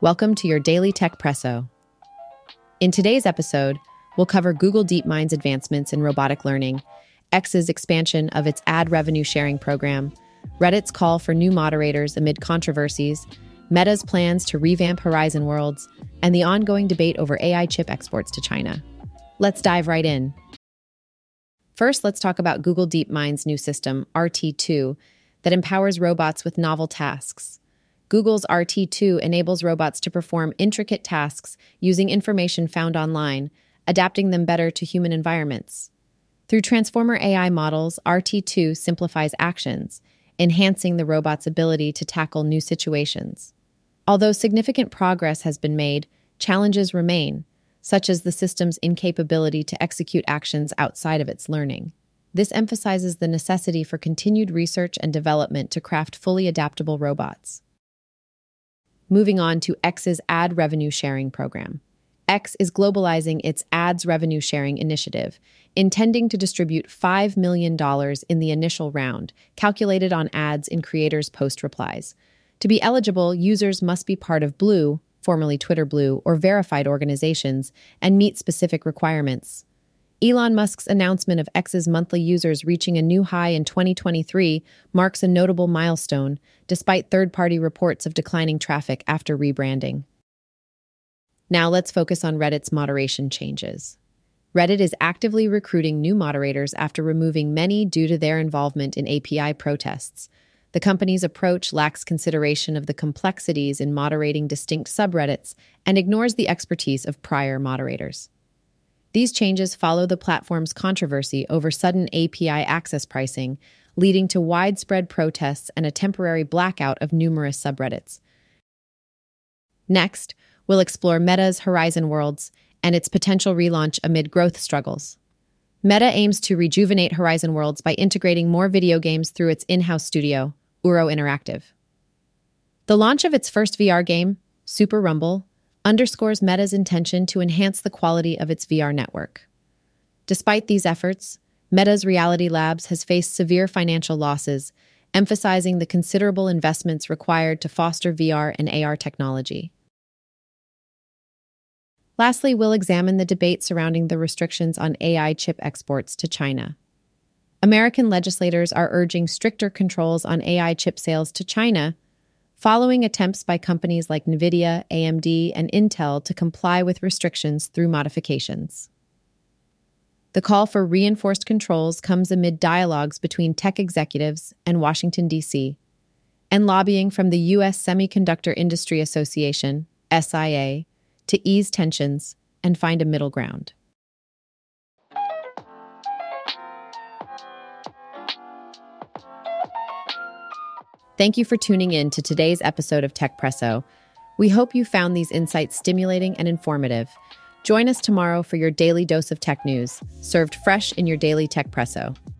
Welcome to your daily Techpresso. In today's episode, we'll cover Google DeepMind's advancements in robotic learning, X's expansion of its ad revenue sharing program, Reddit's call for new moderators amid controversies, Meta's plans to revamp Horizon Worlds, and the ongoing debate over AI chip exports to China. Let's dive right in. First, let's talk about Google DeepMind's new system, RT2, that empowers robots with novel tasks. Google's RT2 enables robots to perform intricate tasks using information found online, adapting them better to human environments. Through Transformer AI models, RT2 simplifies actions, enhancing the robot's ability to tackle new situations. Although significant progress has been made, challenges remain, such as the system's incapability to execute actions outside of its learning. This emphasizes the necessity for continued research and development to craft fully adaptable robots. Moving on to X's ad revenue sharing program. X is globalizing its ads revenue sharing initiative, intending to distribute $5 million in the initial round, calculated on ads in creators' post replies. To be eligible, users must be part of Blue, formerly Twitter Blue, or verified organizations, and meet specific requirements. Elon Musk's announcement of X's monthly users reaching a new high in 2023 marks a notable milestone, despite third party reports of declining traffic after rebranding. Now let's focus on Reddit's moderation changes. Reddit is actively recruiting new moderators after removing many due to their involvement in API protests. The company's approach lacks consideration of the complexities in moderating distinct subreddits and ignores the expertise of prior moderators. These changes follow the platform's controversy over sudden API access pricing, leading to widespread protests and a temporary blackout of numerous subreddits. Next, we'll explore Meta's Horizon Worlds and its potential relaunch amid growth struggles. Meta aims to rejuvenate Horizon Worlds by integrating more video games through its in house studio, Ouro Interactive. The launch of its first VR game, Super Rumble, underscores Meta's intention to enhance the quality of its VR network. Despite these efforts, Meta's Reality Labs has faced severe financial losses, emphasizing the considerable investments required to foster VR and AR technology. Lastly, we'll examine the debate surrounding the restrictions on AI chip exports to China. American legislators are urging stricter controls on AI chip sales to China following attempts by companies like NVIDIA, AMD, and Intel to comply with restrictions through modifications. The call for reinforced controls comes amid dialogues between tech executives and Washington, D.C., and lobbying from the U.S. Semiconductor Industry Association, SIA, to ease tensions and find a middle ground. Thank you for tuning in to today's episode of Techpresso. We hope you found these insights stimulating and informative. Join us tomorrow for your daily dose of tech news, served fresh in your daily Techpresso.